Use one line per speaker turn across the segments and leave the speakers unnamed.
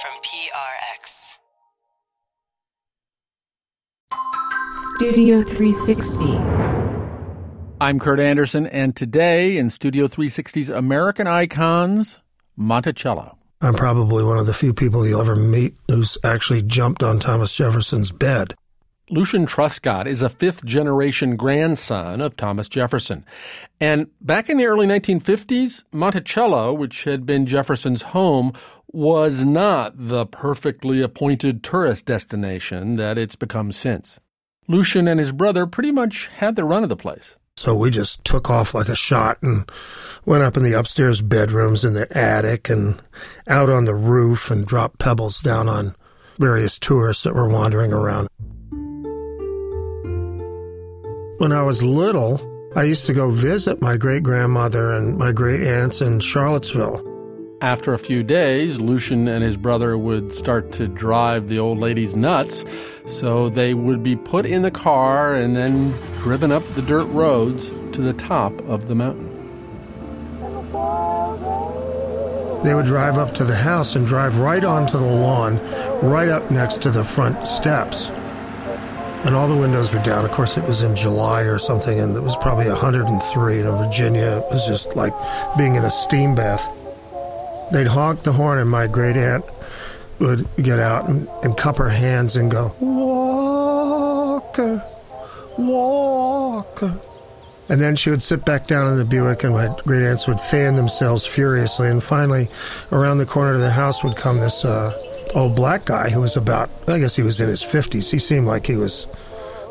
from PRX.
Studio 360.
I'm Kurt Andersen, and today in Studio 360's American Icons, Monticello.
I'm probably one of the few people you'll ever meet who's actually jumped on Thomas Jefferson's bed.
Lucian Truscott is a fifth generation grandson of Thomas Jefferson. And back in the early 1950s, Monticello, which had been Jefferson's home, was not the perfectly appointed tourist destination that it's become since. Lucian and his brother pretty much had the run of the place.
So we just took off like a shot and went up in the upstairs bedrooms in the attic and out on the roof and dropped pebbles down on various tourists that were wandering around. When I was little, I used to go visit my great grandmother and my great aunts in Charlottesville.
After a few days, Lucian and his brother would start to drive the old ladies nuts, so they would be put in the car and then driven up the dirt roads to the top of the mountain.
They would drive up to the house and drive right onto the lawn, right up next to the front steps and all the windows were down. Of course, it was in July or something, and it was probably 103 in Virginia. It was just like being in a steam bath. They'd honk the horn, and my great aunt would get out and, and cup her hands and go, Walker, Walker. And then she would sit back down in the Buick, and my great aunts would fan themselves furiously. And finally, around the corner of the house would come this uh, old black guy who was about, I guess he was in his 50s. He seemed like he was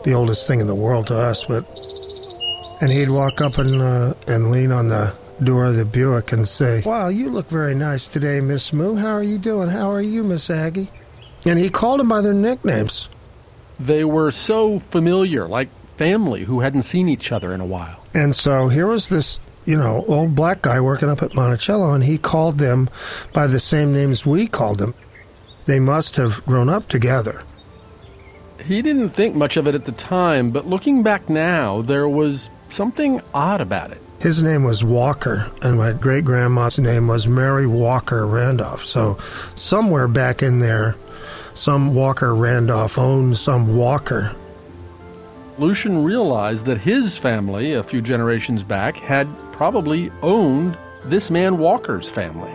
the oldest thing in the world to us, but. And he'd walk up and, uh, and lean on the door of the Buick and say, Wow, you look very nice today, Miss Moo. How are you doing? How are you, Miss Aggie? And he called them by their nicknames.
They were so familiar, like family who hadn't seen each other in a while.
And so here was this you know, old black guy working up at Monticello, and he called them by the same names we called them. They must have grown up together.
He didn't think much of it at the time, but looking back now, there was something odd about it.
His name was Walker, and my great grandma's name was Mary Walker Randolph. So, somewhere back in there, some Walker Randolph owned some Walker.
Lucian realized that his family, a few generations back, had probably owned this man Walker's family.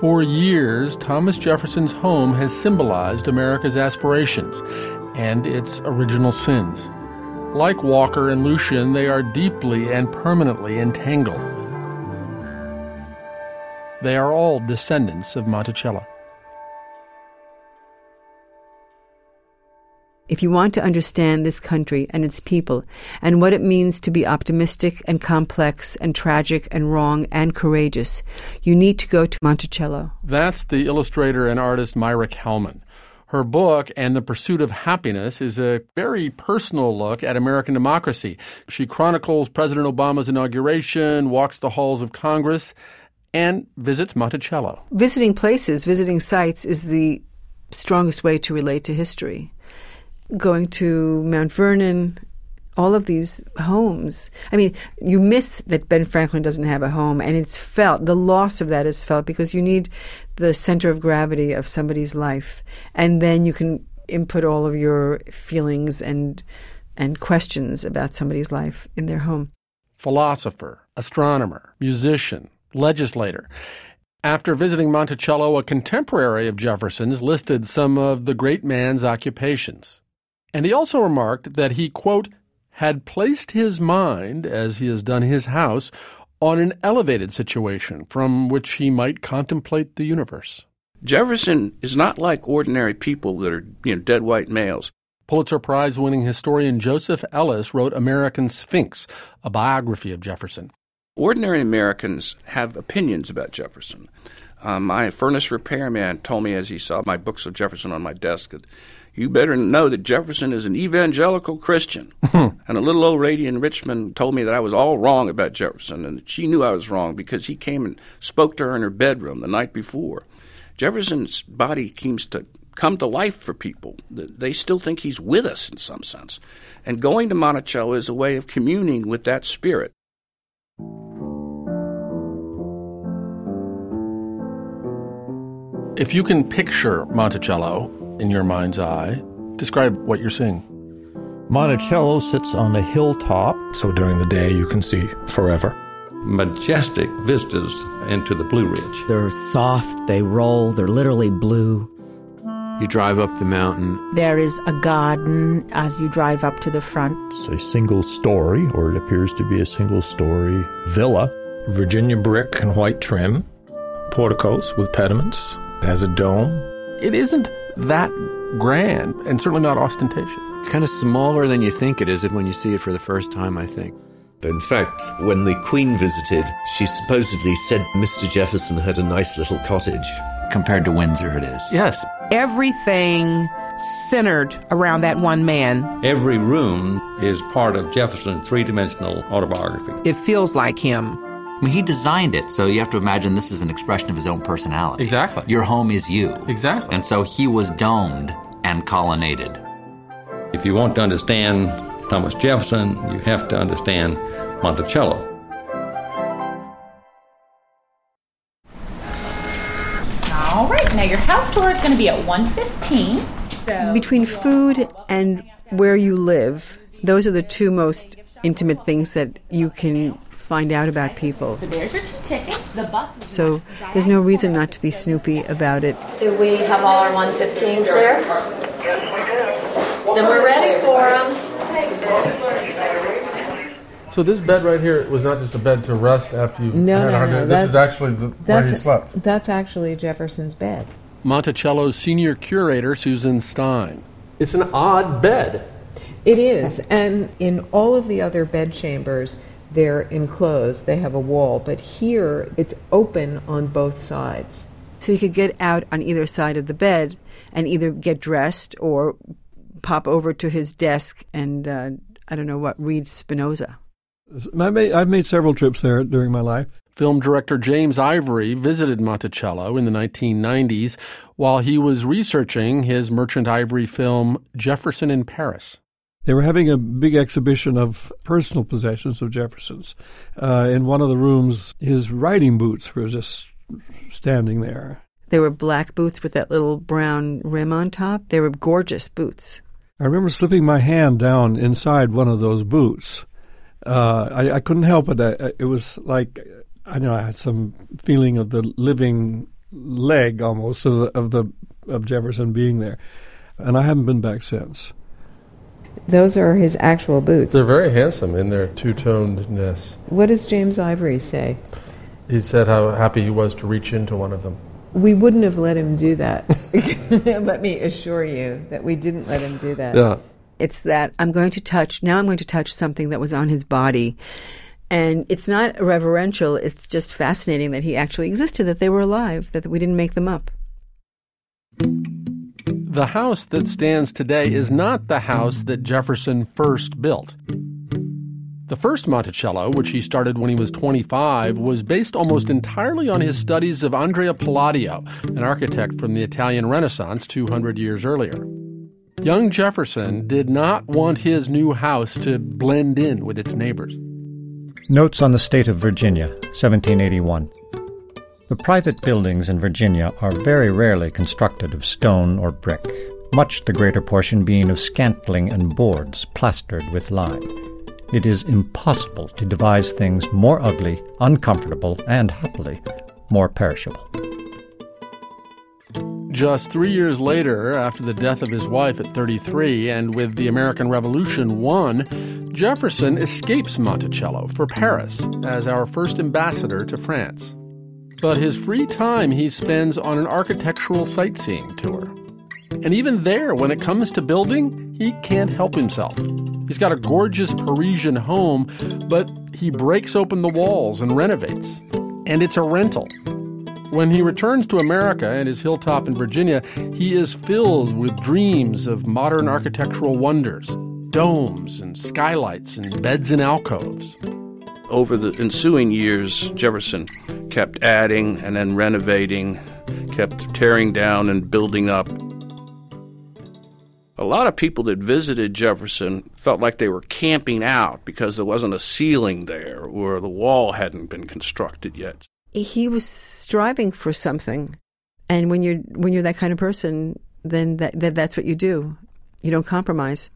For years, Thomas Jefferson's home has symbolized America's aspirations and its original sins. Like Walker and Lucian, they are deeply and permanently entangled. They are all descendants of Monticello.
If you want to understand this country and its people and what it means to be optimistic and complex and tragic and wrong and courageous, you need to go to Monticello.
That's the illustrator and artist Maira Kalman. Her book, And the Pursuit of Happiness, is a very personal look at American democracy. She chronicles President Obama's inauguration, walks the halls of Congress, and visits Monticello.
Visiting places, visiting sites, is the strongest way to relate to history going to Mount Vernon, all of these homes. I mean, you miss that Ben Franklin doesn't have a home, and it's felt, the loss of that is felt because you need the center of gravity of somebody's life. And then you can input all of your feelings and and questions about somebody's life in their home.
Philosopher, astronomer, musician, legislator. After visiting Monticello, a contemporary of Jefferson's listed some of the great man's occupations. And he also remarked that he, quote, had placed his mind, as he has done his house, on an elevated situation from which he might contemplate the universe.
Jefferson is not like ordinary people that are, you know, dead white males.
Pulitzer Prize winning historian Joseph Ellis wrote American Sphinx, a biography of Jefferson.
Ordinary Americans have opinions about Jefferson. Um, my furnace repairman told me as he saw my books of Jefferson on my desk that you better know that Jefferson is an evangelical Christian. and a little old lady in Richmond told me that I was all wrong about Jefferson, and she knew I was wrong because he came and spoke to her in her bedroom the night before. Jefferson's body seems to come to life for people. They still think he's with us in some sense. And going to Monticello is a way of communing with that spirit.
If you can picture Monticello in your mind's eye, describe what you're seeing.
Monticello sits on a hilltop.
So during the day, you can see forever.
Majestic vistas into the Blue Ridge.
They're soft, they roll, they're literally blue.
You drive up the mountain.
There is a garden as you drive up to the front.
It's a single story, or it appears to be a single story villa.
Virginia brick and white trim, porticos with pediments, it has a dome.
It isn't that grand and certainly not ostentatious.
It's kind of smaller than you think it is when you see it for the first time, I think.
In fact, when the Queen visited, she supposedly said Mr. Jefferson had a nice little cottage.
Compared to Windsor, it is.
Yes.
Everything centered around that one man.
Every room is part of Jefferson's three dimensional autobiography.
It feels like him.
I mean, he designed it, so you have to imagine this is an expression of his own personality.
Exactly.
Your home is you.
Exactly.
And so he was domed and colonnaded.
If you want to understand Thomas Jefferson, you have to understand Monticello.
All right, now your house tour is going to be at 115. So
Between food and where you live, those are the two most intimate things that you can find out about people.
So there's your two tickets. The bus.
So there's no reason not to be snoopy about it.
Do we have all our 115s there? Yes, we do. Then we're ready for them.
So this bed right here was not just a bed to rest after you
No,
had
no, no.
This is actually the, where he
That's,
slept.
that's actually Jefferson's bed.
Monticello's senior curator, Susan Stein. It's an odd bed.
It is. and in all of the other bed chambers, they're enclosed. They have a wall. But here, it's open on both sides.
So he could get out on either side of the bed and either get dressed or pop over to his desk and, uh, I don't know what, read Spinoza.
I made, I've made several trips there during my life.
Film director James Ivory visited Monticello in the 1990s while he was researching his Merchant Ivory film Jefferson in Paris.
They were having a big exhibition of personal possessions of Jefferson's. Uh, in one of the rooms, his riding boots were just standing there.
They were black boots with that little brown rim on top. They were gorgeous boots.
I remember slipping my hand down inside one of those boots. Uh, I, I couldn't help it. I, it was like I know I had some feeling of the living leg almost of the, of the of Jefferson being there, and I haven't been back since.
Those are his actual boots.
They're very handsome in their two tonedness.
What does James Ivory say?
He said how happy he was to reach into one of them.
We wouldn't have let him do that. let me assure you that we didn't let him do that.
Yeah.
It's that I'm going to touch, now I'm going to touch something that was on his body. And it's not reverential, it's just fascinating that he actually existed, that they were alive, that we didn't make them up.
The house that stands today is not the house that Jefferson first built. The first Monticello, which he started when he was 25, was based almost entirely on his studies of Andrea Palladio, an architect from the Italian Renaissance 200 years earlier. Young Jefferson did not want his new house to blend in with its neighbors.
Notes on the State of Virginia, 1781. The private buildings in Virginia are very rarely constructed of stone or brick, much the greater portion being of scantling and boards plastered with lime. It is impossible to devise things more ugly, uncomfortable, and happily more perishable.
Just three years later, after the death of his wife at 33 and with the American Revolution won, Jefferson escapes Monticello for Paris as our first ambassador to France. But his free time he spends on an architectural sightseeing tour. And even there, when it comes to building, he can't help himself. He's got a gorgeous Parisian home, but he breaks open the walls and renovates. And it's a rental. When he returns to America and his hilltop in Virginia, he is filled with dreams of modern architectural wonders domes and skylights and beds and alcoves.
Over the ensuing years, Jefferson kept adding and then renovating, kept tearing down and building up. A lot of people that visited Jefferson felt like they were camping out because there wasn't a ceiling there or the wall hadn't been constructed yet.
He was striving for something. And when you're when you're that kind of person, then that, that that's what you do. You don't compromise.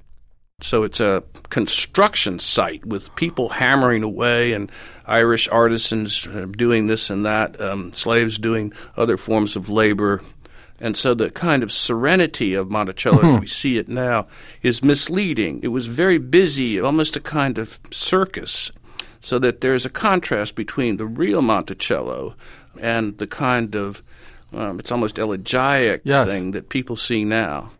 So it's a construction site with people hammering away and Irish artisans uh, doing this and that, um, slaves doing other forms of labor. And so the kind of serenity of Monticello as we see it now is misleading. It was very busy, almost a kind of circus, so that there's a contrast between the real Monticello and the kind of um, it's almost elegiac
Yes.
thing that people see now.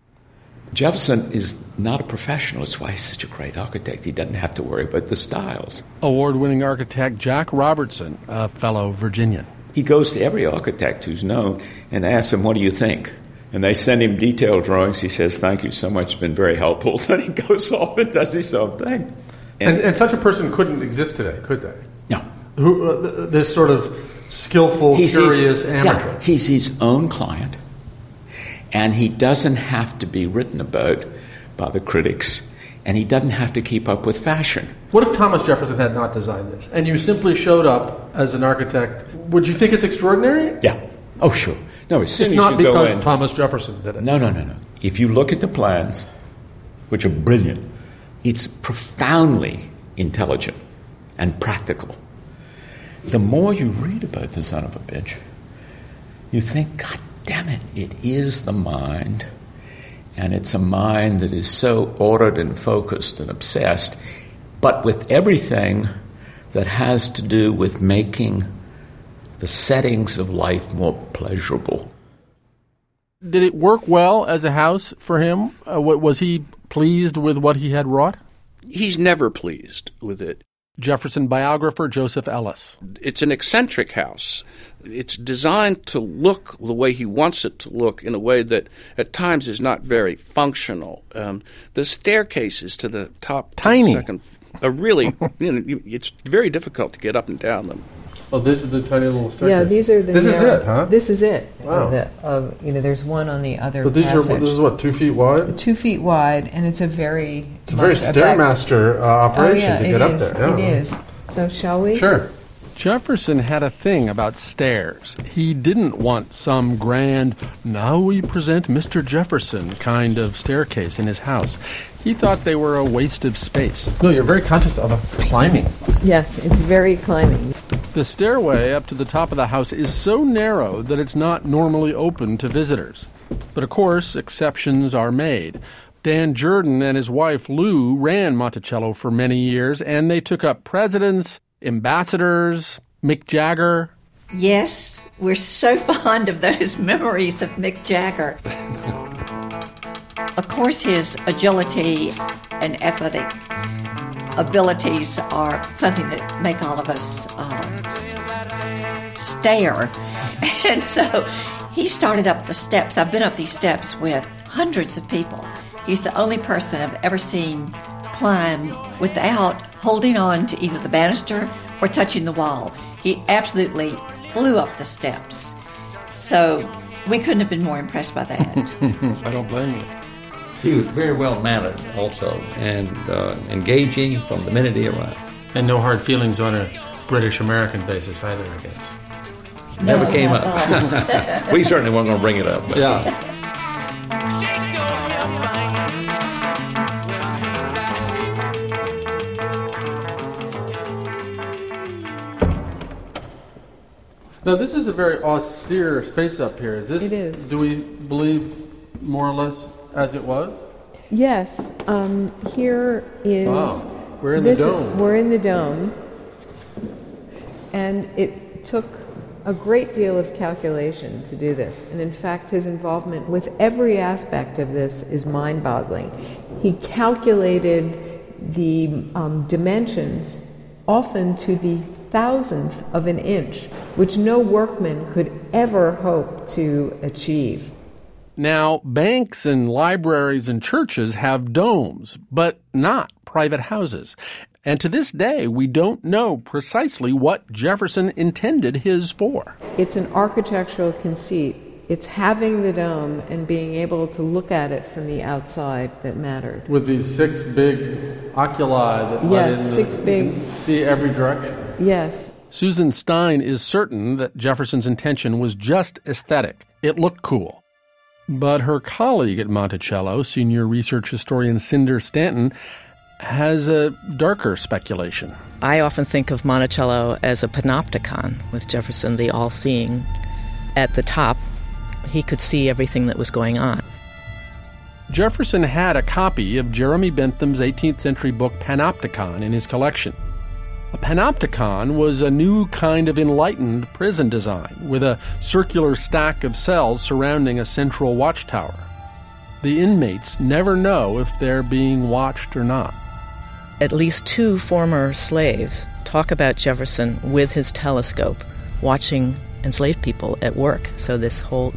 Jefferson is not a professional. That's why he's such a great architect. He doesn't have to worry about the styles.
Award winning architect Jack Robertson, a fellow Virginian.
He goes to every architect who's known and asks them, What do you think? And they send him detailed drawings. He says, Thank you so much, it's been very helpful. Then he goes off and does his own thing.
And, and such a person couldn't exist today, could they?
No.
Who, uh, this sort of skillful,
He's
curious
his,
amateur.
yeah, he's his own client, and he doesn't have to be written about by the critics, and he doesn't have to keep up with fashion.
What if Thomas Jefferson had not designed this, and you simply showed up as an architect? Would you think it's extraordinary?
Yeah. Oh, sure. No, as soon
It's
as
not
you go
because
in,
Thomas Jefferson did it.
No, no, no, no. If you look at the plans, which are brilliant, it's profoundly intelligent and practical. The more you read about the son of a bitch, you think, God damn it, it is the mind. And it's a mind that is so ordered and focused and obsessed, but with everything that has to do with making the settings of life more pleasurable.
Did it work well as a house for him? Uh, was he pleased with what he had wrought?
He's never pleased with it.
Jefferson biographer Joseph Ellis.
It's an eccentric house. It's designed to look the way he wants it to look in a way that at times is not very functional. Um, the staircases to the top, to the
Tiny.
second, are really, you know, you- it's very difficult to get up and down them.
Oh, this is the tiny little staircase.
Yeah, these are the.
This is it, huh?
This is it.
Wow.
The, uh, you know, there's one on the other.
But these are this is what two feet wide.
two feet wide, and it's a very.
It's a very stairmaster uh, operation
oh, yeah,
to
it
get up
is.
there.
It
Yeah.
is. So shall we?
Sure. Jefferson had a thing about stairs. He didn't want some grand, now we present Mr. Jefferson kind of staircase in his house. He thought they were a waste of space. No, you're very conscious of a climbing.
Yes, it's very climbing.
The stairway up to the top of the house is so narrow that it's not normally open to visitors. But of course, exceptions are made. Dan Jordan and his wife Lou ran Monticello for many years, and they took up presidents, ambassadors, Mick Jagger.
Yes, we're so fond of those memories of Mick Jagger. of course, his agility and athletic abilities are something that make all of us uh, stare. And so he started up the steps. I've been up these steps with hundreds of people. He's the only person I've ever seen climb without holding on to either the banister or touching the wall. He absolutely flew up the steps. So we couldn't have been more impressed by that.
I don't blame you.
He was very well mannered also and uh, engaging from the minute he arrived.
And no hard feelings on a British American basis either, I guess.
Never came up. we certainly weren't going to bring it up. But
Yeah. Now, this is a very austere space up here. Is this?
It is.
Do we believe more or less as it was?
Yes. Um, here is.
Wow. We're in the
this is-
dome.
we're in the dome. And it took a great deal of calculation to do this. And in fact, his involvement with every aspect of this is mind boggling. He calculated the um, dimensions often to the thousandth of an inch, which no workman could ever hope to achieve.
Now, banks and libraries and churches have domes, but not private houses. And to this day, we don't know precisely what Jefferson intended his for.
It's an architectural conceit. It's having the dome and being able to look at it from the outside that mattered.
With these six big oculi that let
Yes,
in the-
six big-
see every direction.
Yes.
Susan Stein is certain that Jefferson's intention was just aesthetic It looked cool. But her colleague at Monticello, senior research historian Cinder Stanton, has a darker speculation.
I often think of Monticello as a panopticon, with Jefferson the all seeing. At the top, he could see everything that was going on.
Jefferson had a copy of Jeremy Bentham's 18th century book Panopticon in his collection. A panopticon was a new kind of enlightened prison design with a circular stack of cells surrounding a central watchtower. The inmates never know if they're being watched or not.
At least two former slaves talk about Jefferson with his telescope watching enslaved people at work. So, this whole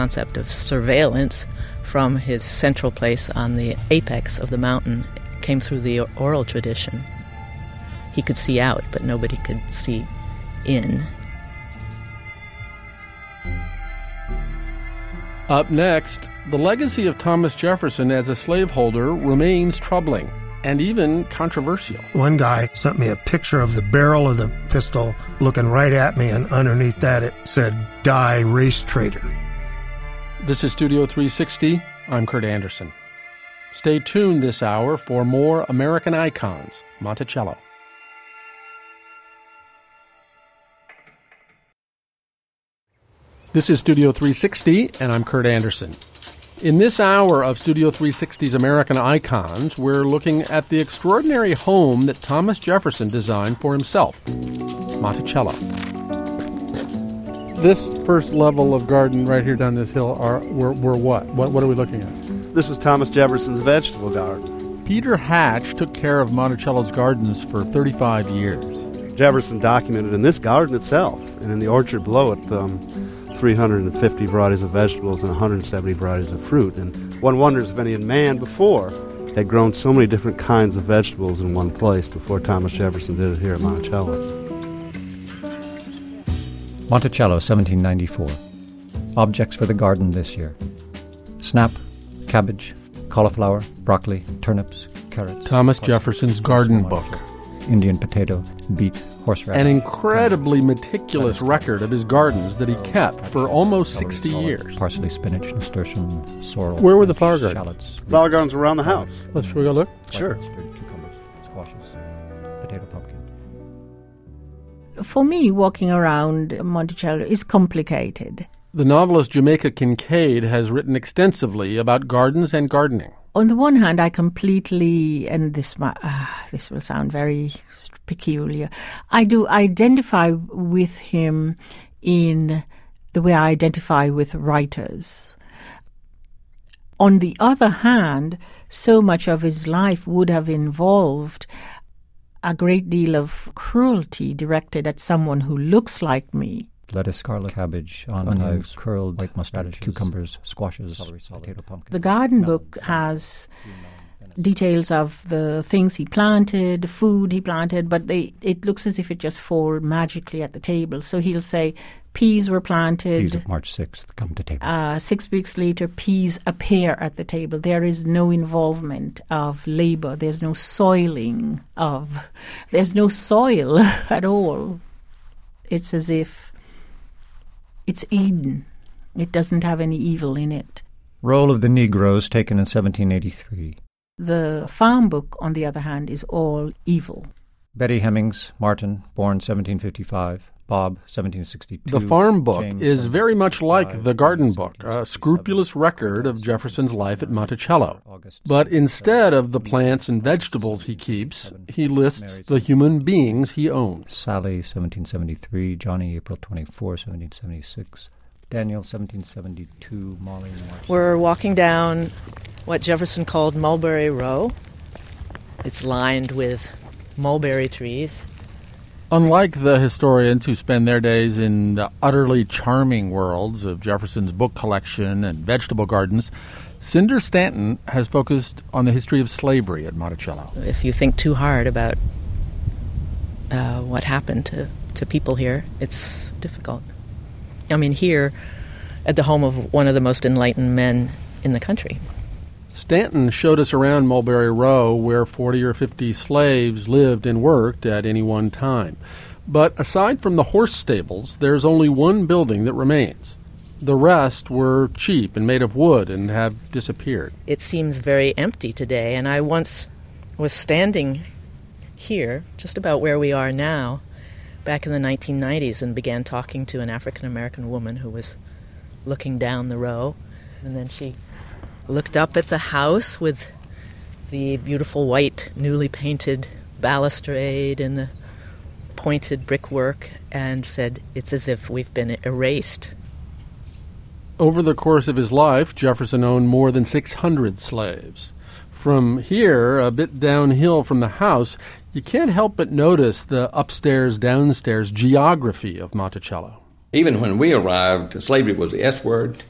concept of surveillance from his central place on the apex of the mountain came through the oral tradition. He could see out, but nobody could see in.
Up next, the legacy of Thomas Jefferson as a slaveholder remains troubling and even controversial.
One guy sent me a picture of the barrel of the pistol looking right at me, and underneath that it said, Die Race Trader.
This is Studio 360. I'm Kurt Andersen. Stay tuned this hour for more American icons, Monticello. This is Studio 360, and I'm Kurt Andersen. In this hour of Studio 360's American Icons, we're looking at the extraordinary home that Thomas Jefferson designed for himself Monticello. This first level of garden right here down this hill are were, were what? what? What are we looking at?
This was Thomas Jefferson's vegetable garden.
Peter Hatch took care of Monticello's gardens for 35 years.
Jefferson documented in this garden itself and in the orchard below it um, 350 varieties of vegetables and 170 varieties of fruit. And one wonders if any man before had grown so many different kinds of vegetables in one place before Thomas Jefferson did it here at Monticello.
Monticello, 1794. Objects for the garden this year snap, cabbage, cauliflower, broccoli, turnips, carrots.
Thomas Jefferson's garden book.
Indian potato, beet, horseradish.
An incredibly meticulous record of his gardens that he kept for almost 60 years.
Parsley, spinach, nasturtium, sorrel.
Where were the flower gardens?
Shallots.
Flower gardens around the house.
Let's should we go look.
Sure.
For me, walking around Monticello is complicated.
The novelist Jamaica Kincaid has written extensively about gardens and gardening.
On the one hand, I completely, and this uh, this will sound very peculiar, I do identify with him in the way I identify with writers. On the other hand, so much of his life would have involved a great deal of cruelty directed at someone who looks like me.
Lettuce, scarlet cabbage, onions, curled white mustard, cucumbers, squashes, celery, potato, pumpkin.
The garden book has details of the things he planted, food he planted, but they it looks as if it just fall magically at the table. So he'll say peas were planted.
Peas of March 6th come to table.
Uh, six weeks later, peas appear at the table. There is no involvement of labor. There's no soiling of. There's no soil at all. It's as if it's Eden. It doesn't have any evil in it.
Roll of the Negroes taken in 1783.
The farm book, on the other hand, is all evil.
Betty Hemings, Martin, born 1755. Bob, 1762.
The farm book
James,
is very much like the garden book, a scrupulous record of Jefferson's life at Monticello. But instead of the plants and vegetables he keeps, he lists the human beings he owns.
Sally, 1773. Johnny, April 24, 1776. Daniel, 1772. Molly, March.
We're walking down what Jefferson called Mulberry Row. It's lined with mulberry trees.
Unlike the historians who spend their days in the utterly charming worlds of Jefferson's book collection and vegetable gardens, Cinder Stanton has focused on the history of slavery at Monticello.
If you think too hard about uh, what happened to, to people here, it's difficult. I mean, here at the home of one of the most enlightened men in the country.
Stanton showed us around Mulberry Row where 40 or 50 slaves lived and worked at any one time. But aside from the horse stables, there's only one building that remains The rest were cheap and made of wood and have disappeared.
It seems very empty today, and I once was standing here, just about where we are now, back in the 1990s, and began talking to an African American woman who was looking down the row. And then she looked up at the house with the beautiful white, newly painted balustrade and the pointed brickwork and said, It's as if we've been erased.
Over the course of his life, Jefferson owned more than 600 slaves. From here, a bit downhill from the house, you can't help but notice the upstairs downstairs geography of Monticello.
Even when we arrived, slavery was the S word.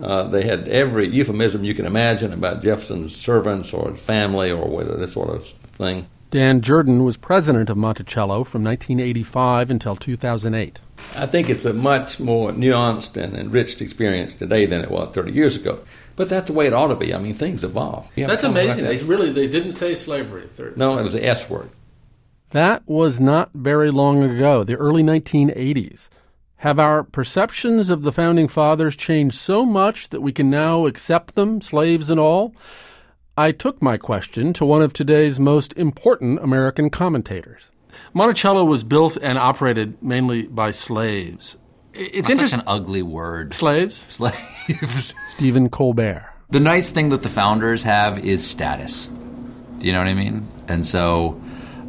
Uh, they had every euphemism you can imagine about Jefferson's servants or his family or whether this sort of thing.
Dan Jordan was president of Monticello from 1985 until 2008.
I think it's a much more nuanced and enriched experience today than it was 30 years ago. But that's the way it ought to be. I mean, things evolve.
That's amazing. They really they didn't say slavery. 30.
No, it was the S word.
That was not very long ago, the early 1980s. Have our perceptions of the founding fathers changed so much that we can now accept them, slaves and all? I took my question to one of today's most important American commentators. Monticello was built and operated mainly by slaves.
It's That's such an ugly word.
Slaves?
Slaves.
Stephen Colbert.
The nice thing that the founders have is status. Do you know what I mean? And so,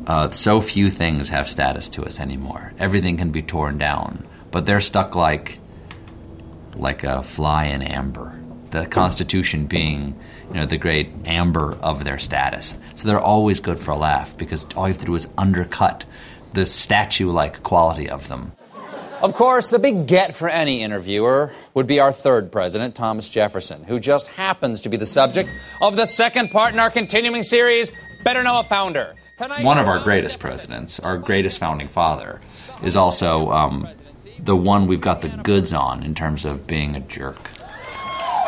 uh, so few things have status to us anymore. Everything can be torn down, but they're stuck like, like a fly in amber. The Constitution being you know, the great amber of their status. So they're always good for a laugh because all you have to do is undercut the statue like quality of them.
Of course, the big get for any interviewer would be our third president, Thomas Jefferson, who just happens to be the subject of the second part in our continuing series, Better Know a Founder.
Tonight, one of our greatest presidents, our greatest founding father, is also um, the one we've got the goods on in terms of being a jerk.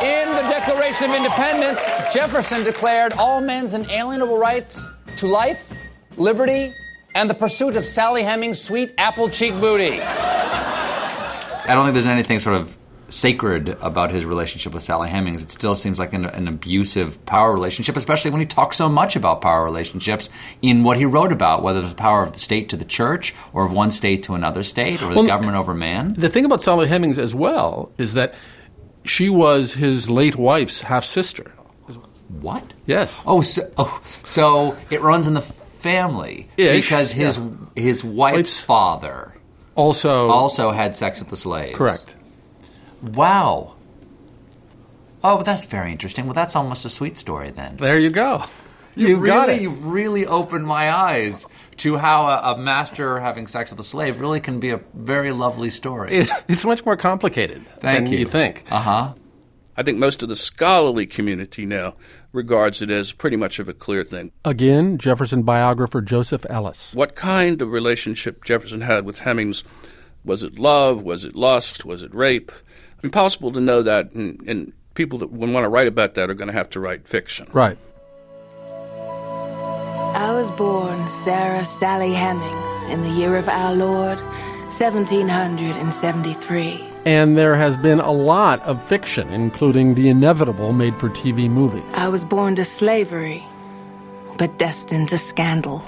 In the Declaration of Independence, Jefferson declared all men's inalienable rights to life, liberty, and the pursuit of Sally Hemings' sweet apple cheek booty.
I don't think there's anything sort of sacred about his relationship with Sally Hemings. It still seems like an, an, abusive power relationship, especially when he talks so much about power relationships in what he wrote about, whether it's the power of the state to the church or of one state to another state or well, the government over man.
The thing about Sally Hemings as well is that she was his late wife's half sister.
What?
Yes.
Oh, so, oh, so it runs in the family
Ish,
because his
yeah.
his wife's, wife's
father also
also had sex with the slaves.
Correct.
Wow. Oh, that's very interesting. Well, that's almost a sweet story then.
There you go.
You, you really, you've really opened my eyes to how a, a, master having sex with a slave really can be a very lovely story.
It, it's much more complicated
Thank
than
you.
you think.
Uh huh.
I think most of the scholarly community now regards it as pretty much of a clear thing.
Again, Jefferson biographer Joseph Ellis.
What kind of relationship Jefferson had with Hemings? Was it love? Was it lust? Was it rape? Impossible to know that, and, and people that want to write about that are going to have to write fiction.
Right.
I was born Sarah Sally Hemings in the year of our Lord, 1773.
And there has been a lot of fiction, including the inevitable made for TV movie.
I was born to slavery, but destined to scandal.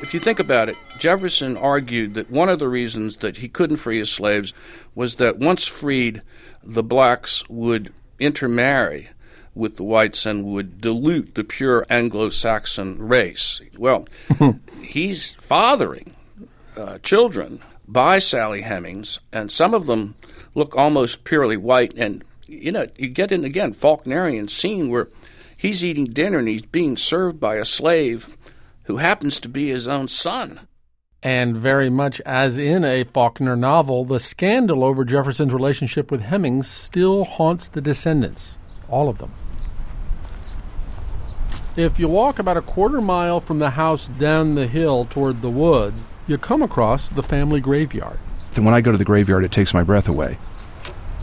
If you think about it, Jefferson argued that one of the reasons that he couldn't free his slaves was that once freed, the blacks would intermarry with the whites and would dilute the pure Anglo Saxon race. Well, he's fathering uh, children by Sally Hemings, and some of them look almost purely white. And, you know, you get in again, Faulknerian scene where he's eating dinner and he's being served by a slave who happens to be his own son.
And very much as in a Faulkner novel, the scandal over Jefferson's relationship with Hemings still haunts the descendants, all of them. If you walk about a quarter mile from the house down the hill toward the woods, you come across the family graveyard.
Then when I go to the graveyard, it takes my breath away.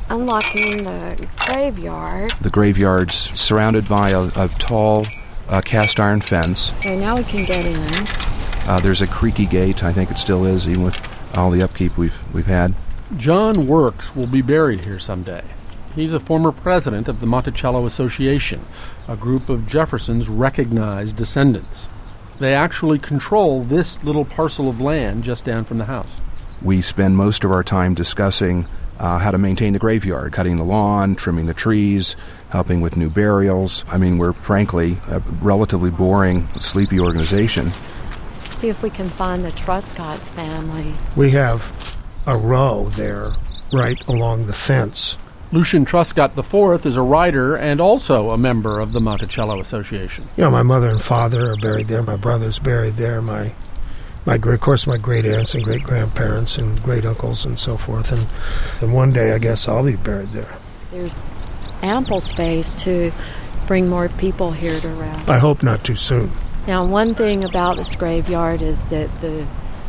Unlocking the graveyard.
The graveyard's surrounded by a, a tall uh, cast iron fence.
Okay, now we can get in.
Uh, there's a creaky gate. I think it still is, even with all the upkeep we've we've had.
John Works will be buried here someday. He's a former president of the Monticello Association, a group of Jefferson's recognized descendants. They actually control this little parcel of land just down from the house.
We spend most of our time discussing uh, how to maintain the graveyard, cutting the lawn, trimming the trees, helping with new burials. I mean, we're frankly a relatively boring, sleepy organization.
See if we can find the Truscott family.
We have a row there right along the fence.
Lucian Truscott IV is a writer and also a member of the Monticello Association.
You know, my mother and father are buried there. My brother's buried there. My, my of course, my great aunts and great grandparents and great uncles and so forth. And, and one day, I guess I'll be buried there.
There's ample space to bring more people here to rest.
I hope not too soon.
Now, one thing about this graveyard is that the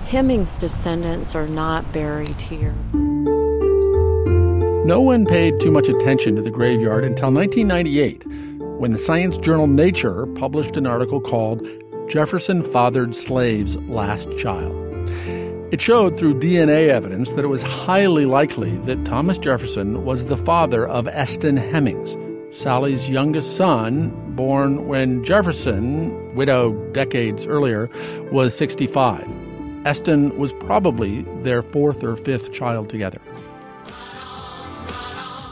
Hemings descendants are not buried here.
No one paid too much attention to the graveyard until 1998, when the science journal Nature published an article called Jefferson Fathered Slave's Last Child. It showed through DNA evidence that it was highly likely that Thomas Jefferson was the father of Eston Hemings, Sally's youngest son, born when Jefferson, widowed decades earlier, was 65. Eston was probably their fourth or fifth child together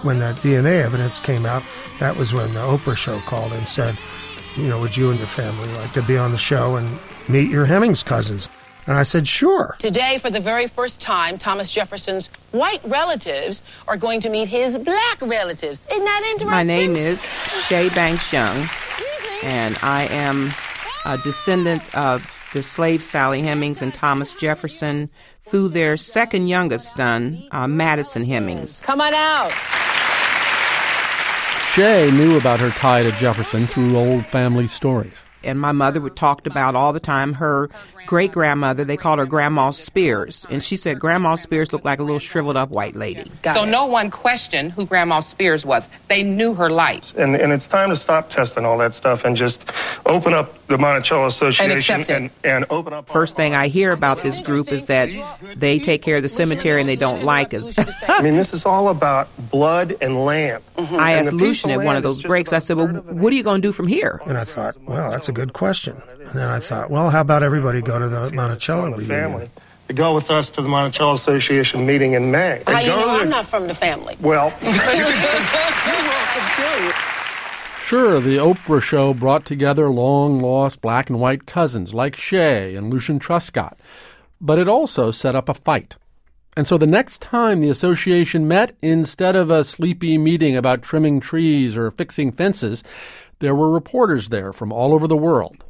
when that DNA evidence came out, that was when the Oprah show called and said, you know, would you and your family like to be on the show and meet your Hemings cousins? And I said, sure.
Today, for the very first time, Thomas Jefferson's white relatives are going to meet his black relatives. Isn't that interesting?
My name is Shay Banks Young, and I am a descendant of the slave Sally Hemings and Thomas Jefferson through their second youngest son, uh, Madison Hemings.
Come on out.
Shay knew about her tie to Jefferson through old family stories
and my mother would talked about all the time her great grandmother. They called her Grandma Spears, and she said Grandma Spears looked like a little shriveled up white lady.
Got so it. no one questioned who Grandma Spears was. They knew her life.
And and it's time to stop testing all that stuff and just open up the Monticello Association
and,
and, and open up.
First thing I hear about this group is that they take care of the cemetery and they don't like us.
I mean, this is all about blood and land.
Mm-hmm. I asked Lucian at one of those breaks. I said, "Well, what are you going to do from here?"
And I thought, "Well, that's a good question." And then I thought, well, how about everybody go to the Monticello reunion?
Family. To go with us to the Monticello Association meeting in May.
How you know I'm not from the family?
Well,
Sure, the Oprah show brought together long lost black and white cousins like Shay and Lucian Truscott, but it also set up a fight. And so the next time the association met, instead of a sleepy meeting about trimming trees or fixing fences, there were reporters there from all over the world.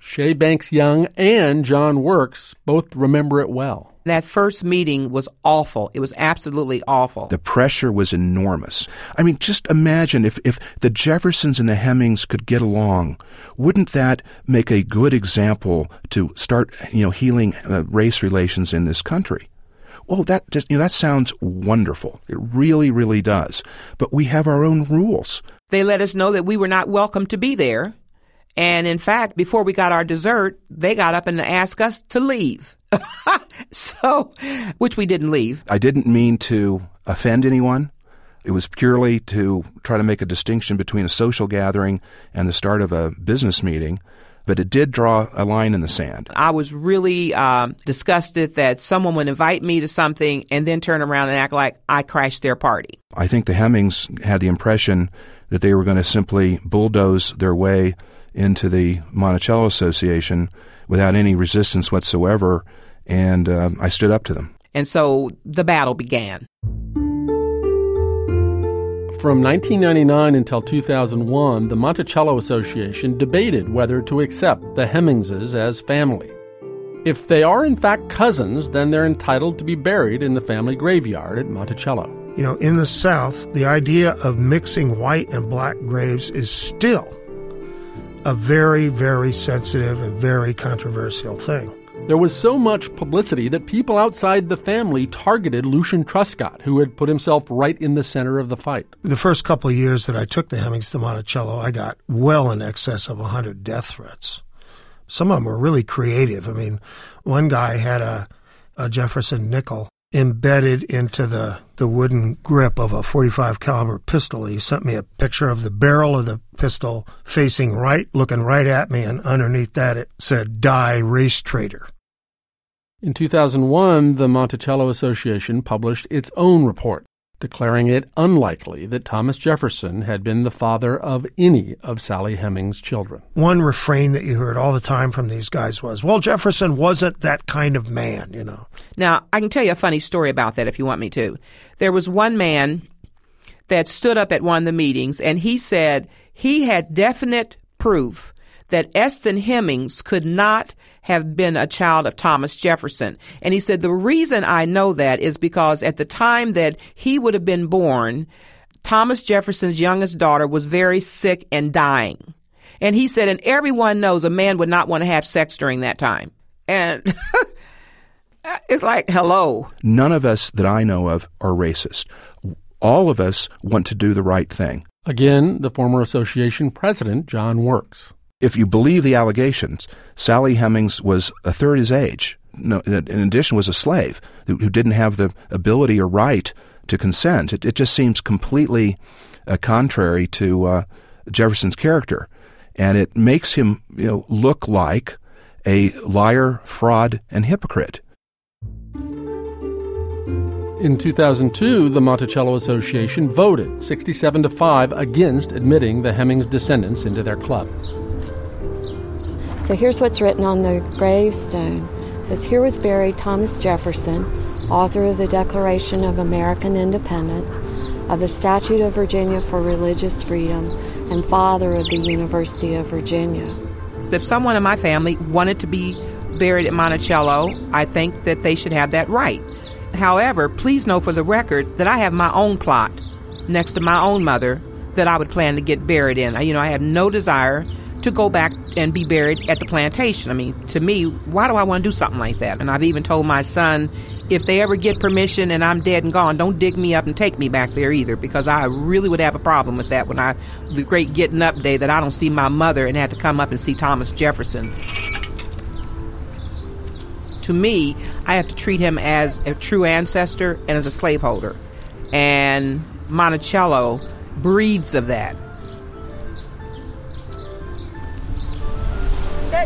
Shay Banks Young and John Works both remember it well.
That first meeting was awful. It was absolutely awful.
The pressure was enormous. I mean, just imagine if, if the Jeffersons and the Hemings could get along. Wouldn't that make a good example to start, you know, healing uh, race relations in this country? Well, that just, you know, that sounds wonderful. It really, really does. But we have our own rules.
They let us know that we were not welcome to be there. And in fact, before we got our dessert, they got up and asked us to leave. so, which we didn't leave.
I didn't mean to offend anyone. It was purely to try to make a distinction between a social gathering and the start of a business meeting but it did draw a line in the sand.
I was really um, disgusted that someone would invite me to something and then turn around and act like I crashed their party.
I think the Hemings had the impression that they were going to simply bulldoze their way into the Monticello Association without any resistance whatsoever, and uh, I stood up to them.
And so the battle began.
From 1999 until 2001, the Monticello Association debated whether to accept the Hemingses as family. If they are in fact cousins, then they're entitled to be buried in the family graveyard at Monticello.
You know, in the South, the idea of mixing white and black graves is still a very, very sensitive and very controversial thing.
There was so much publicity that people outside the family targeted Lucian Truscott, who had put himself right in the center of the fight.
The first couple of years that I took the Hemings to Monticello, I got well in excess of 100 death threats. Some of them were really creative. I mean, one guy had a, a Jefferson nickel embedded into the, the wooden grip of a 45 caliber pistol. He sent me a picture of the barrel of the pistol facing right, looking right at me, and underneath that it said "Die Race Traitor."
In 2001, the Monticello Association published its own report declaring it unlikely that Thomas Jefferson had been the father of any of Sally Hemings' children.
One refrain that you heard all the time from these guys was, well, Jefferson wasn't that kind of man, you know.
Now, I can tell you a funny story about that if you want me to. There was one man that stood up at one of the meetings and he said he had definite proof that Eston Hemings could not have been a child of Thomas Jefferson. And he said, The reason I know that is because at the time that he would have been born, Thomas Jefferson's youngest daughter was very sick and dying. And he said, and everyone knows a man would not want to have sex during that time. And it's like, hello.
None of us that I know of are racist. All of us want to do the right thing.
Again, the former association president, John Works
if you believe the allegations, Sally Hemings was a third his age. No, in addition, was a slave who, didn't have the ability or right to consent. It, it just seems completely uh, contrary to uh, Jefferson's character, and it makes him you know look like a liar, fraud, and hypocrite.
In 2002, the Monticello Association voted 67 to 5 against admitting the Hemings descendants into their club.
So here's what's written on the gravestone. It says here was buried Thomas Jefferson, author of the Declaration of American Independence, of the Statute of Virginia for Religious Freedom, and father of the University of Virginia.
If someone in my family wanted to be buried at Monticello, I think that they should have that right. However, please know for the record that I have my own plot next to my own mother that I would plan to get buried in. You know, I have no desire to go back and be buried at the plantation. I mean, to me, why do I want to do something like that? And I've even told my son, if they ever get permission and I'm dead and gone, don't dig me up and take me back there either, because I really would have a problem with that when I, the great getting up day that I don't see my mother and had to come up and see Thomas Jefferson. To me, I have to treat him as a true ancestor and as a slaveholder. And Monticello breeds of that.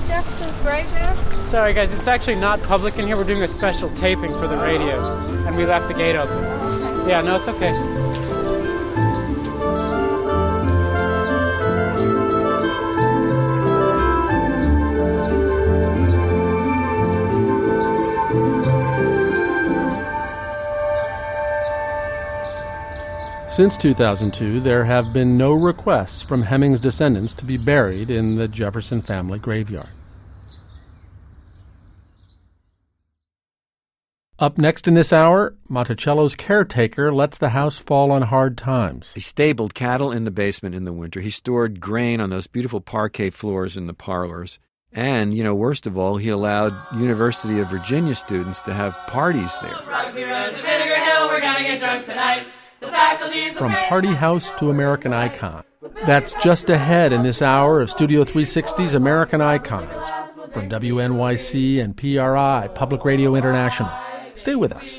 That Jefferson's grave there? Sorry, guys, it's actually not public in here. We're doing a special taping for the radio, and we left the gate open. Yeah, no, it's okay.
Since 2002, there have been no requests from Hemings descendants to be buried in the Jefferson family graveyard. Up next in this hour, Monticello's caretaker lets the house fall on hard times.
He stabled cattle in the basement in the winter. He stored grain on those beautiful parquet floors in the parlors. And, you know, worst of all, he allowed University of Virginia students to have parties there.
From Party House to American Icon. That's just ahead in this hour of Studio 360's American Icons from WNYC and PRI, Public Radio International. Stay with us.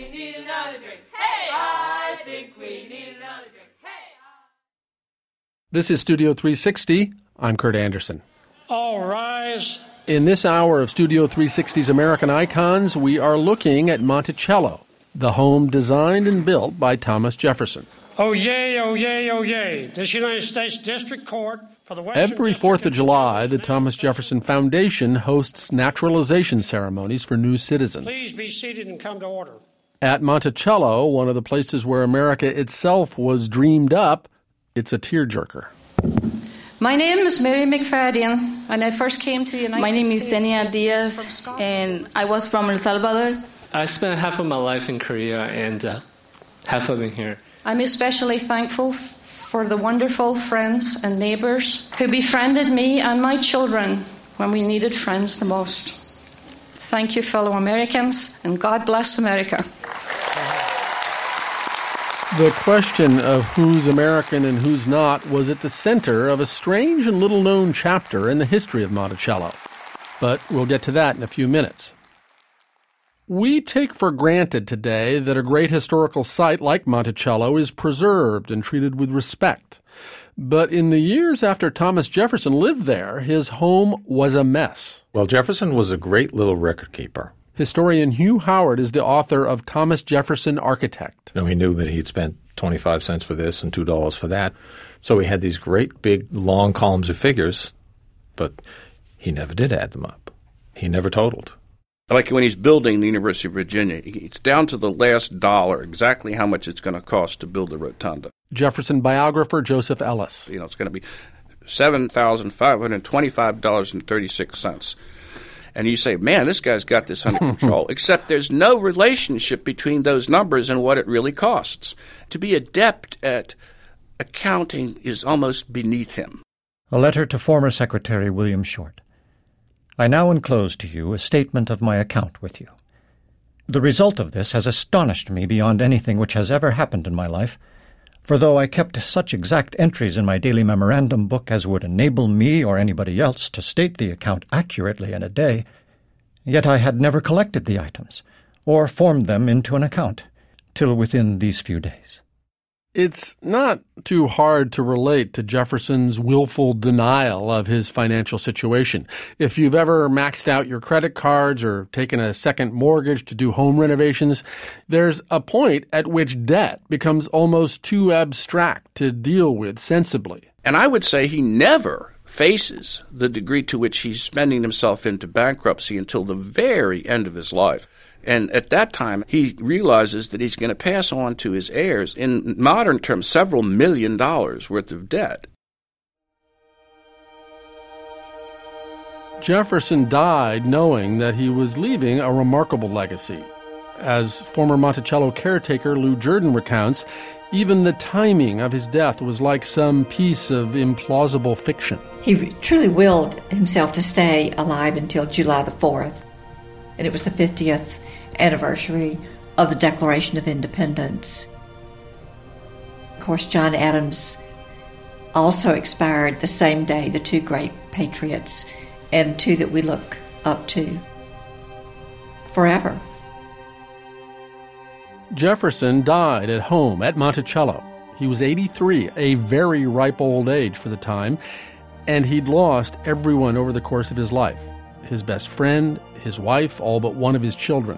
This is Studio 360. I'm Kurt Andersen.
All rise.
In this hour of Studio 360's American Icons, we are looking at Monticello, the home designed and built by Thomas Jefferson.
Oh, yay, oh, yay, oh, yay. This United States District Court for the Western
Every 4th of July, the Thomas Jefferson Foundation hosts naturalization ceremonies for new citizens.
Please be seated and come to order.
At Monticello, one of the places where America itself was dreamed up, it's a tearjerker.
My name is Mary McFadden. and I first came to the United States.
My name
States,
is Senia Diaz, and I was from El Salvador.
I spent half of my life in Korea and uh, half of it here.
I'm especially thankful for the wonderful friends and neighbors who befriended me and my children when we needed friends the most. Thank you, fellow Americans, and God bless America.
The question of who's American and who's not was at the center of a strange and little known chapter in the history of Monticello. But we'll get to that in a few minutes. We take for granted today that a great historical site like Monticello is preserved and treated with respect. But in the years after Thomas Jefferson lived there, his home was a mess.
Well, Jefferson was a great little record keeper.
Historian Hugh Howard is the author of Thomas Jefferson Architect.
You know, he knew that he'd spent 25 cents for this and $2 for that. So he had these great big long columns of figures, but he never did add them up. He never totaled.
Like when he's building the University of Virginia, it's down to the last dollar exactly how much it's going to cost to build the rotunda.
Jefferson biographer Joseph Ellis.
You know, it's going to be $7,525.36. And you say, man, this guy's got this under control, except there's no relationship between those numbers and what it really costs. To be adept at accounting is almost beneath him.
A letter to former Secretary William Short. I now enclose to you a statement of my account with you. The result of this has astonished me beyond anything which has ever happened in my life, for though I kept such exact entries in my daily memorandum book as would enable me or anybody else to state the account accurately in a day, yet I had never collected the items, or formed them into an account, till within these few days.
It's not too hard to relate to Jefferson's willful denial of his financial situation. If you've ever maxed out your credit cards or taken a second mortgage to do home renovations, there's a point at which debt becomes almost too abstract to deal with sensibly.
And I would say he never faces the degree to which he's spending himself into bankruptcy until the very end of his life. And at that time, he realizes that he's going to pass on to his heirs, in modern terms, several million dollars worth of debt.
Jefferson died knowing that he was leaving a remarkable legacy. As former Monticello caretaker Lou Jerden recounts, even the timing of his death was like some piece of implausible fiction.
He truly willed himself to stay alive until July the 4th, and it was the 50th anniversary of the Declaration of Independence. Of course, John Adams also expired the same day, the two great patriots, and two that we look up to forever.
Jefferson died at home at Monticello. He was 83, a very ripe old age for the time, and he'd lost everyone over the course of his life his best friend, his wife, all but one of his children.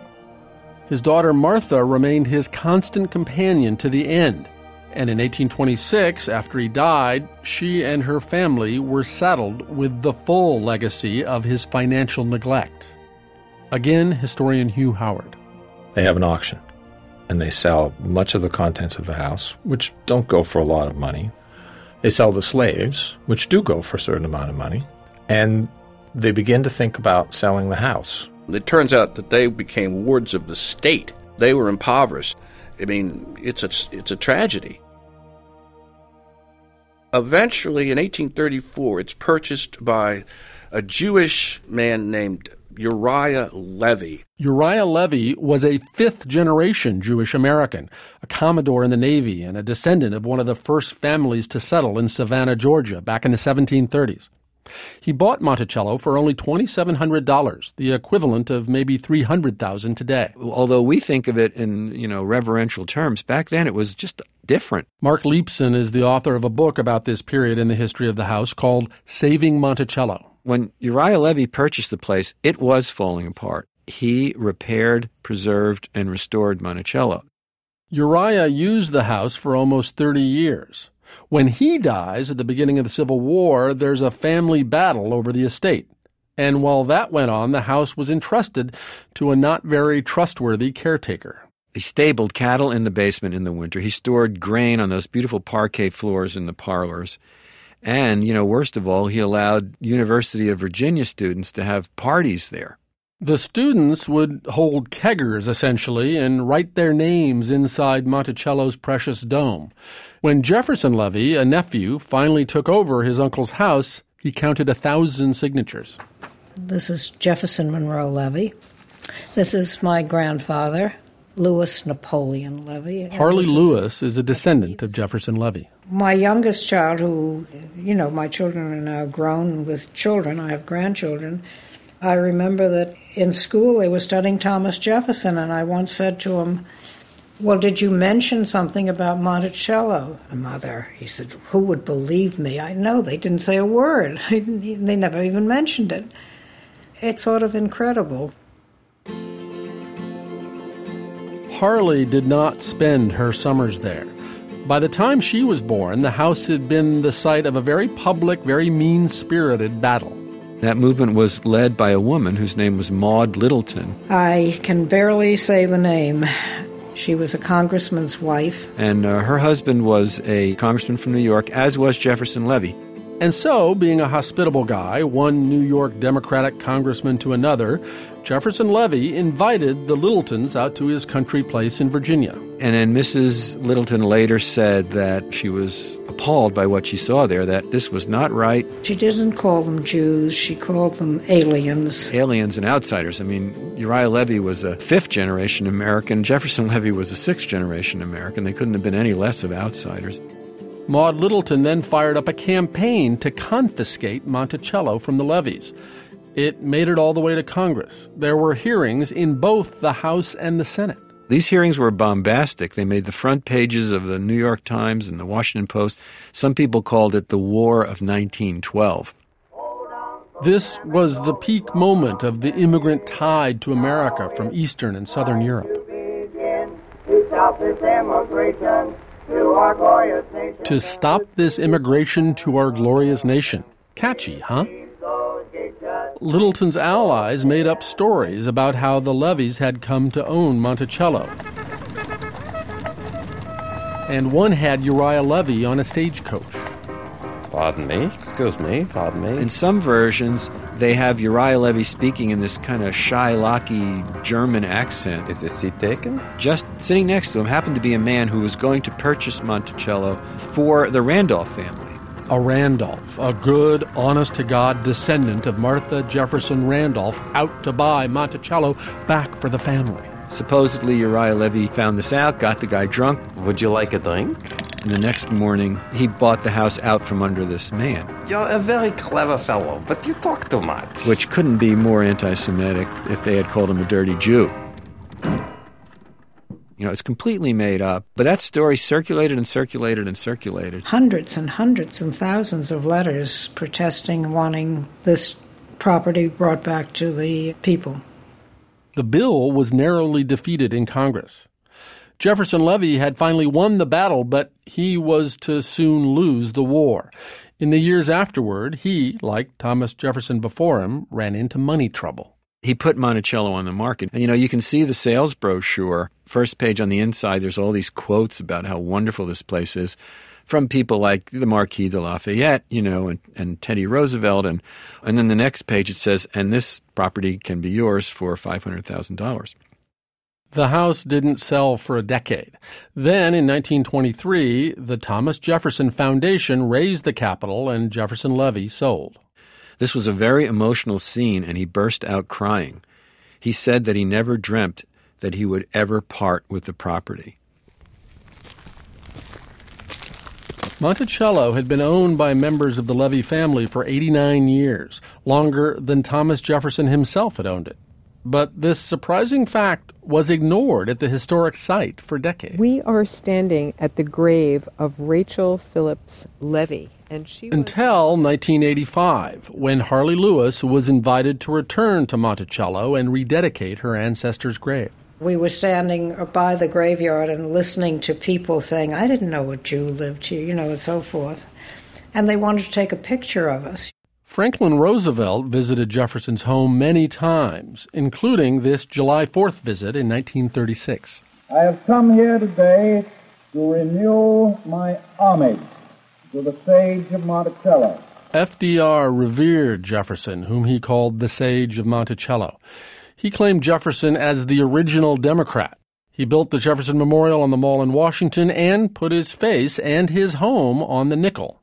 His daughter Martha remained his constant companion to the end. And in 1826, after he died, she and her family were saddled with the full legacy of his financial neglect. Again, historian Hugh Howard.
They have an auction, and they sell much of the contents of the house, which don't go for a lot of money. They sell the slaves, which do go for a certain amount of money, and they begin to think about selling the house.
It turns out that they became wards of the state. They were impoverished. I mean, it's a, it's a tragedy. Eventually, in 1834, it's purchased by a Jewish man named Uriah Levy.
Uriah Levy was a fifth generation Jewish American, a Commodore in the Navy, and a descendant of one of the first families to settle in Savannah, Georgia, back in the 1730s. He bought Monticello for only $2,700, the equivalent of maybe 300000 today.
Although we think of it in, you know, reverential terms, back then it was just different.
Marc Leepson is the author of a book about this period in the history of the house called Saving Monticello.
When Uriah Levy purchased the place, it was falling apart. He repaired, preserved, and restored Monticello.
Uriah used the house for almost 30 years. When he dies at the beginning of the Civil War, there's a family battle over the estate. And while that went on, the house was entrusted to a not very trustworthy caretaker.
He stabled cattle in the basement in the winter. He stored grain on those beautiful parquet floors in the parlors. And, you know, worst of all, he allowed University of Virginia students to have parties there.
The students would hold keggers, essentially, and write their names inside Monticello's precious dome. When Jefferson Levy, a nephew, finally took over his uncle's house, he counted a thousand signatures.
This is Jefferson Monroe Levy. This is my grandfather, Louis Napoleon Levy.
Harley Lewis is a descendant of Jefferson Levy.
My youngest child, who, you know, my children are now grown with children, I have grandchildren, I remember that in school they were studying Thomas Jefferson, and I once said to him, Well, did you mention something about Monticello? Mother, he said, Who would believe me? I know, they didn't say a word. they never even mentioned it. It's sort of incredible.
Harley did not spend her summers there. By the time she was born, the house had been the site of a very public, very mean spirited battle.
That movement was led by a woman whose name was Maud Littleton.
I can barely say the name. She was a congressman's wife.
And uh, her husband was a congressman from New York, as was Jefferson Levy.
And so, being a hospitable guy, one New York Democratic congressman to another, Jefferson Levy invited the Littletons out to his country place in Virginia.
And then Mrs. Littleton later said that she was appalled by what she saw there, that this was not right.
She didn't call them Jews, she called them aliens.
Aliens and outsiders. I mean, Uriah Levy was a fifth generation American, Jefferson Levy was a sixth generation American. They couldn't have been any less of outsiders.
Maud Littleton then fired up a campaign to confiscate Monticello from the Levys. It made it all the way to Congress. There were hearings in both the House and the Senate.
These hearings were bombastic. They made the front pages of the New York Times and the Washington Post. Some people called it the War of 1912.
This was the peak moment of the immigrant tide to America from Eastern and Southern Europe. To stop this immigration to our glorious nation. Catchy, huh? Littleton's allies made up stories about how the Levys had come to own Monticello. And one had Uriah Levy on a stagecoach.
Pardon me, excuse me, pardon me.
In some versions, they have Uriah Levy speaking in this kind of Shylocky German accent.
Is this seat taken?
Just sitting next to him happened to be a man who was going to purchase Monticello for the Randolph family.
A Randolph, a good, honest to God descendant of Martha Jefferson Randolph, out to buy Monticello back for the family.
Supposedly, Uriah Levy found this out, got the guy drunk.
Would you like a drink?
And the next morning, he bought the house out from under this man.
You're a very clever fellow, but you talk too much.
Which couldn't be more anti Semitic if they had called him a dirty Jew. You know, it's completely made up. But that story circulated and circulated and circulated.
Hundreds and hundreds and thousands of letters protesting, wanting this property brought back to the people.
The bill was narrowly defeated in Congress. Jefferson Levy had finally won the battle, but he was to soon lose the war. In the years afterward, he, like Thomas Jefferson before him, ran into money trouble.
He put Monticello on the market. And you know, you can see the sales brochure. First page on the inside, there's all these quotes about how wonderful this place is from people like the Marquis de Lafayette, you know, and, and Teddy Roosevelt. And, and then the next page it says, and this property can be yours for $500,000.
The house didn't sell for a decade. Then, in 1923, the Thomas Jefferson Foundation raised the capital and Jefferson Levy sold.
This was a very emotional scene, and he burst out crying. He said that he never dreamt that he would ever part with the property.
Monticello had been owned by members of the Levy family for 89 years, longer than Thomas Jefferson himself had owned it. But this surprising fact was ignored at the historic site for decades.
We are standing at the grave of Rachel Phillips Levy. And she was-
Until 1985, when Harley Lewis was invited to return to Monticello and rededicate her ancestor's grave.
We were standing by the graveyard and listening to people saying, I didn't know a Jew lived here, you know, and so forth. And they wanted to take a picture of us.
Franklin Roosevelt visited Jefferson's home many times, including this July 4th visit in 1936.
I have come here today to renew my homage to the sage of Monticello.
FDR revered Jefferson, whom he called the sage of Monticello. He claimed Jefferson as the original Democrat. He built the Jefferson Memorial on the Mall in Washington and put his face and his home on the nickel.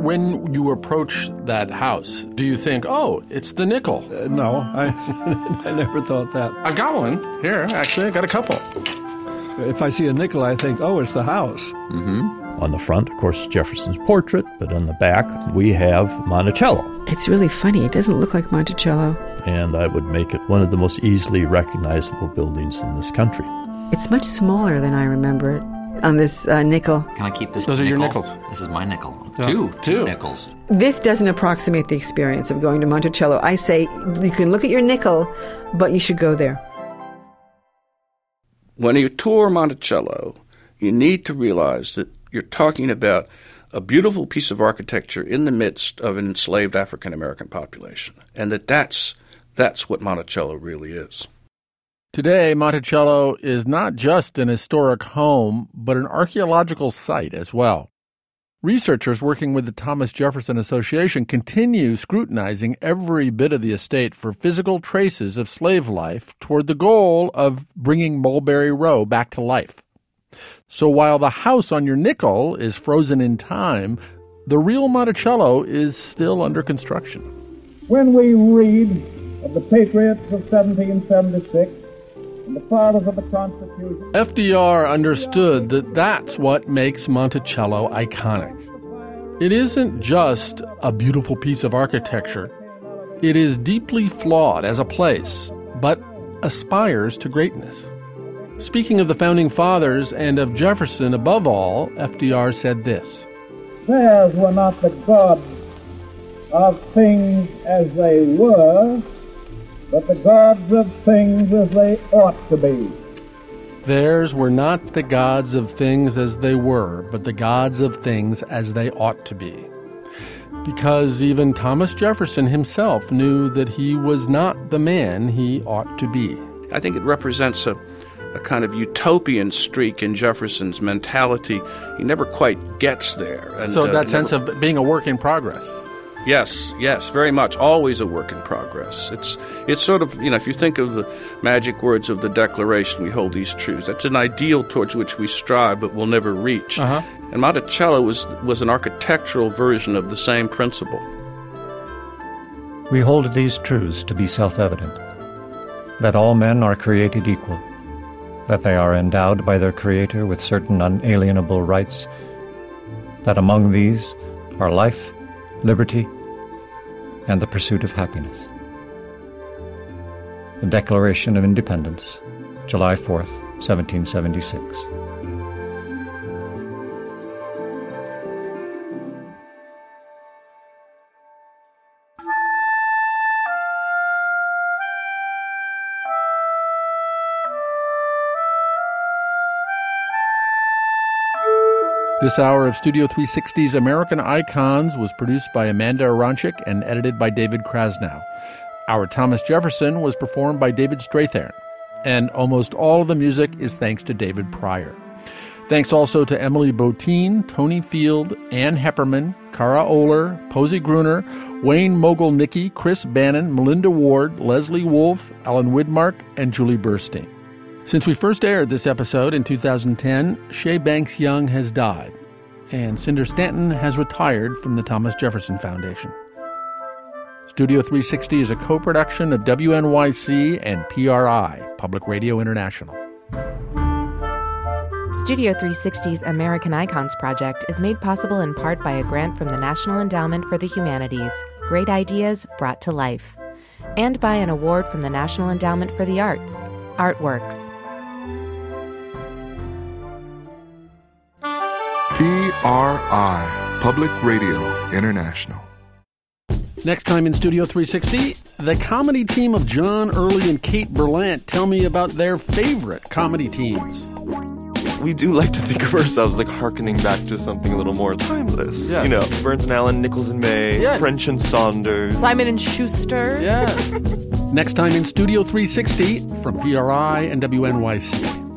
When you approach that house, do you think, oh, it's the nickel?
Uh, no, I, I never thought that.
I've got one. Here, actually, I got a couple.
If I see a nickel, I think, oh, it's the house.
Mm-hmm.
On the front, of course, Jefferson's portrait, but on the back, we have Monticello.
It's really funny. It doesn't look like Monticello.
And I would make it one of the most easily recognizable buildings in this country.
It's much smaller than I remember it on this uh, nickel.
Can I keep this?
Those
nickel?
are your nickels.
This is my nickel.
Yeah.
Two,
Two.
two nickels.
This doesn't approximate the experience of going to Monticello. I say you can look at your nickel, but you should go there.
When you tour Monticello, you need to realize that you're talking about a beautiful piece of architecture in the midst of an enslaved African American population, and that that's that's what Monticello really is.
Today, Monticello is not just an historic home, but an archaeological site as well. Researchers working with the Thomas Jefferson Association continue scrutinizing every bit of the estate for physical traces of slave life toward the goal of bringing Mulberry Row back to life. So while the house on your nickel is frozen in time, the real Monticello is still under construction.
When we read of the patriots of 1776 and the fathers of the Constitution,
FDR understood that that's what makes Monticello iconic. It isn't just a beautiful piece of architecture, it is deeply flawed as a place, but aspires to greatness. Speaking of the founding fathers and of Jefferson above all, FDR said this
theirs were not the gods of things as they were, but the gods of things as they ought to be.
Theirs were not the gods of things as they were, but the gods of things as they ought to be. Because even Thomas Jefferson himself knew that he was not the man he ought to be.
I think it represents a, a kind of utopian streak in Jefferson's mentality. He never quite gets there. And,
so
uh,
that sense
never-
of being a work in progress.
Yes, yes, very much. Always a work in progress. It's it's sort of you know if you think of the magic words of the Declaration, we hold these truths. That's an ideal towards which we strive, but will never reach.
Uh-huh.
And Monticello was was an architectural version of the same principle.
We hold these truths to be self evident that all men are created equal, that they are endowed by their Creator with certain unalienable rights, that among these are life, liberty, and the pursuit of happiness. The Declaration of Independence, July 4th, 1776.
This hour of Studio 360's American Icons was produced by Amanda Aronczyk and edited by David Krasnow. Our Thomas Jefferson was performed by David Strathairn, and almost all of the music is thanks to David Pryor. Thanks also to Emily Botein, Tony Field, Ann Heppermann, Cara Oler, Posey Gruner, Wayne Mogul Mogielnicki, Chris Bannon, Melinda Ward, Leslie Wolf, Alan Widmark, and Julie Burstein. Since we first aired this episode in 2010, Shay Banks Young has died, and Cinder Stanton has retired from the Thomas Jefferson Foundation. Studio 360 is a co production of WNYC and PRI, Public Radio International.
Studio 360's American Icons project is made possible in part by a grant from the National Endowment for the Humanities, Great Ideas Brought to Life, and by an award from the National Endowment for the Arts, Artworks.
PRI, Public Radio International.
Next time in Studio 360, the comedy team of John Early and Kate Berlant tell me about their favorite comedy teams.
we do like to think of ourselves like harkening back to something a little more timeless.
Yeah.
You know, Burns and Allen, Nichols and May,
Yeah.
French and Saunders.
Simon and Schuster.
Yeah. Next time in Studio 360 from PRI and WNYC.